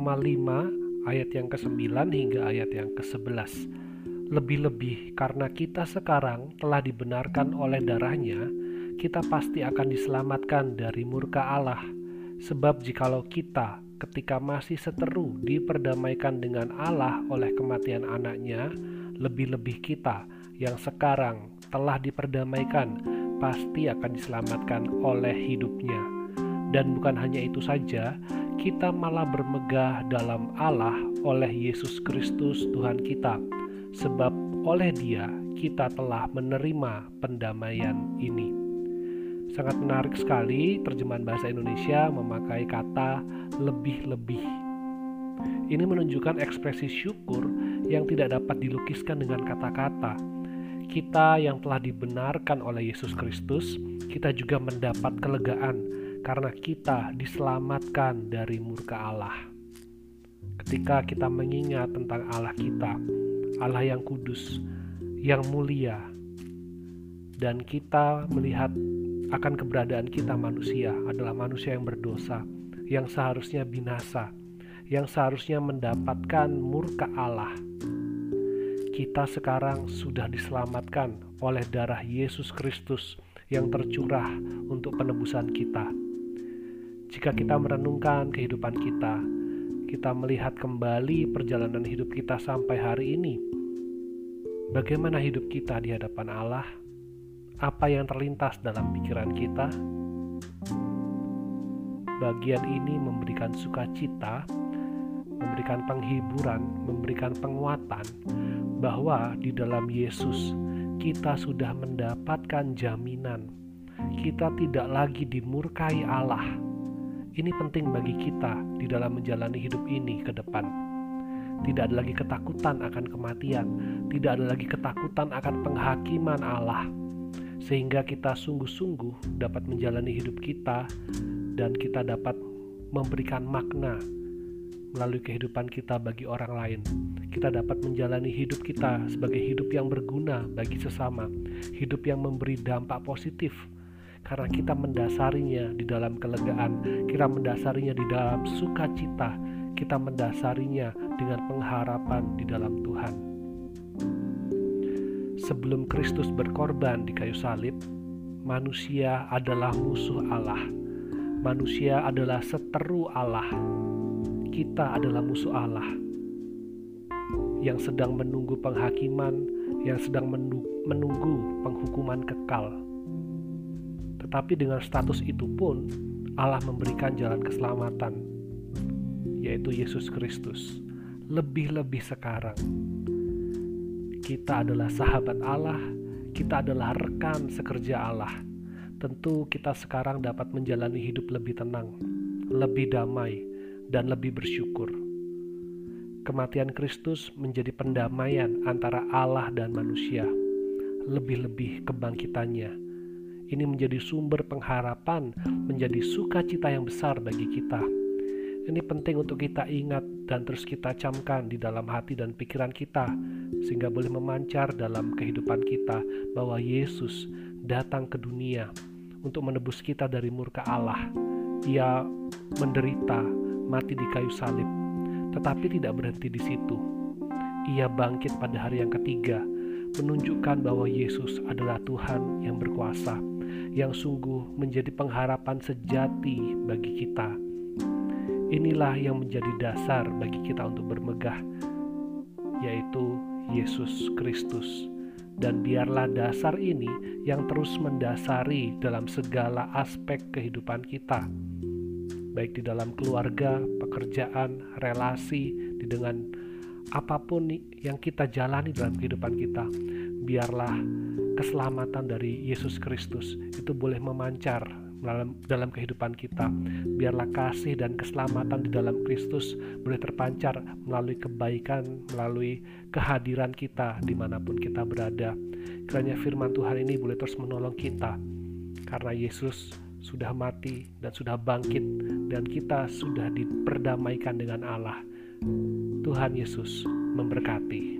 Roma 5 ayat yang ke-9 hingga ayat yang ke-11. Lebih-lebih karena kita sekarang telah dibenarkan oleh darahnya, kita pasti akan diselamatkan dari murka Allah. Sebab jikalau kita ketika masih seteru diperdamaikan dengan Allah oleh kematian anaknya, lebih-lebih kita yang sekarang telah diperdamaikan pasti akan diselamatkan oleh hidupnya. Dan bukan hanya itu saja, kita malah bermegah dalam Allah oleh Yesus Kristus Tuhan kita, sebab oleh Dia kita telah menerima pendamaian ini. Sangat menarik sekali terjemahan bahasa Indonesia memakai kata lebih-lebih. Ini menunjukkan ekspresi syukur yang tidak dapat dilukiskan dengan kata-kata. Kita yang telah dibenarkan oleh Yesus Kristus, kita juga mendapat kelegaan karena kita diselamatkan dari murka Allah. Ketika kita mengingat tentang Allah kita, Allah yang kudus, yang mulia, dan kita melihat akan keberadaan kita manusia adalah manusia yang berdosa, yang seharusnya binasa, yang seharusnya mendapatkan murka Allah. Kita sekarang sudah diselamatkan oleh darah Yesus Kristus yang tercurah untuk penebusan kita. Jika kita merenungkan kehidupan kita, kita melihat kembali perjalanan hidup kita sampai hari ini. Bagaimana hidup kita di hadapan Allah? apa yang terlintas dalam pikiran kita. Bagian ini memberikan sukacita, memberikan penghiburan, memberikan penguatan bahwa di dalam Yesus kita sudah mendapatkan jaminan. Kita tidak lagi dimurkai Allah. Ini penting bagi kita di dalam menjalani hidup ini ke depan. Tidak ada lagi ketakutan akan kematian, tidak ada lagi ketakutan akan penghakiman Allah sehingga kita sungguh-sungguh dapat menjalani hidup kita dan kita dapat memberikan makna melalui kehidupan kita bagi orang lain. Kita dapat menjalani hidup kita sebagai hidup yang berguna bagi sesama, hidup yang memberi dampak positif karena kita mendasarinya di dalam kelegaan, kita mendasarinya di dalam sukacita, kita mendasarinya dengan pengharapan di dalam Tuhan sebelum Kristus berkorban di kayu salib, manusia adalah musuh Allah. Manusia adalah seteru Allah. Kita adalah musuh Allah yang sedang menunggu penghakiman, yang sedang menunggu penghukuman kekal. Tetapi dengan status itu pun Allah memberikan jalan keselamatan, yaitu Yesus Kristus. Lebih-lebih sekarang, kita adalah sahabat Allah, kita adalah rekan sekerja Allah. Tentu kita sekarang dapat menjalani hidup lebih tenang, lebih damai, dan lebih bersyukur. Kematian Kristus menjadi pendamaian antara Allah dan manusia, lebih-lebih kebangkitannya. Ini menjadi sumber pengharapan, menjadi sukacita yang besar bagi kita ini penting untuk kita ingat dan terus kita camkan di dalam hati dan pikiran kita, sehingga boleh memancar dalam kehidupan kita bahwa Yesus datang ke dunia untuk menebus kita dari murka Allah. Ia menderita, mati di kayu salib, tetapi tidak berhenti di situ. Ia bangkit pada hari yang ketiga, menunjukkan bahwa Yesus adalah Tuhan yang berkuasa, yang sungguh menjadi pengharapan sejati bagi kita Inilah yang menjadi dasar bagi kita untuk bermegah, yaitu Yesus Kristus. Dan biarlah dasar ini yang terus mendasari dalam segala aspek kehidupan kita, baik di dalam keluarga, pekerjaan, relasi, di dengan apa pun yang kita jalani dalam kehidupan kita. Biarlah keselamatan dari Yesus Kristus itu boleh memancar dalam, kehidupan kita. Biarlah kasih dan keselamatan di dalam Kristus boleh terpancar melalui kebaikan, melalui kehadiran kita di mana pun kita berada. Kiranya firman Tuhan ini boleh terus menolong kita, karena Yesus sudah mati dan sudah bangkit, dan kita sudah diperdamaikan dengan Allah. Tuhan Yesus memberkati.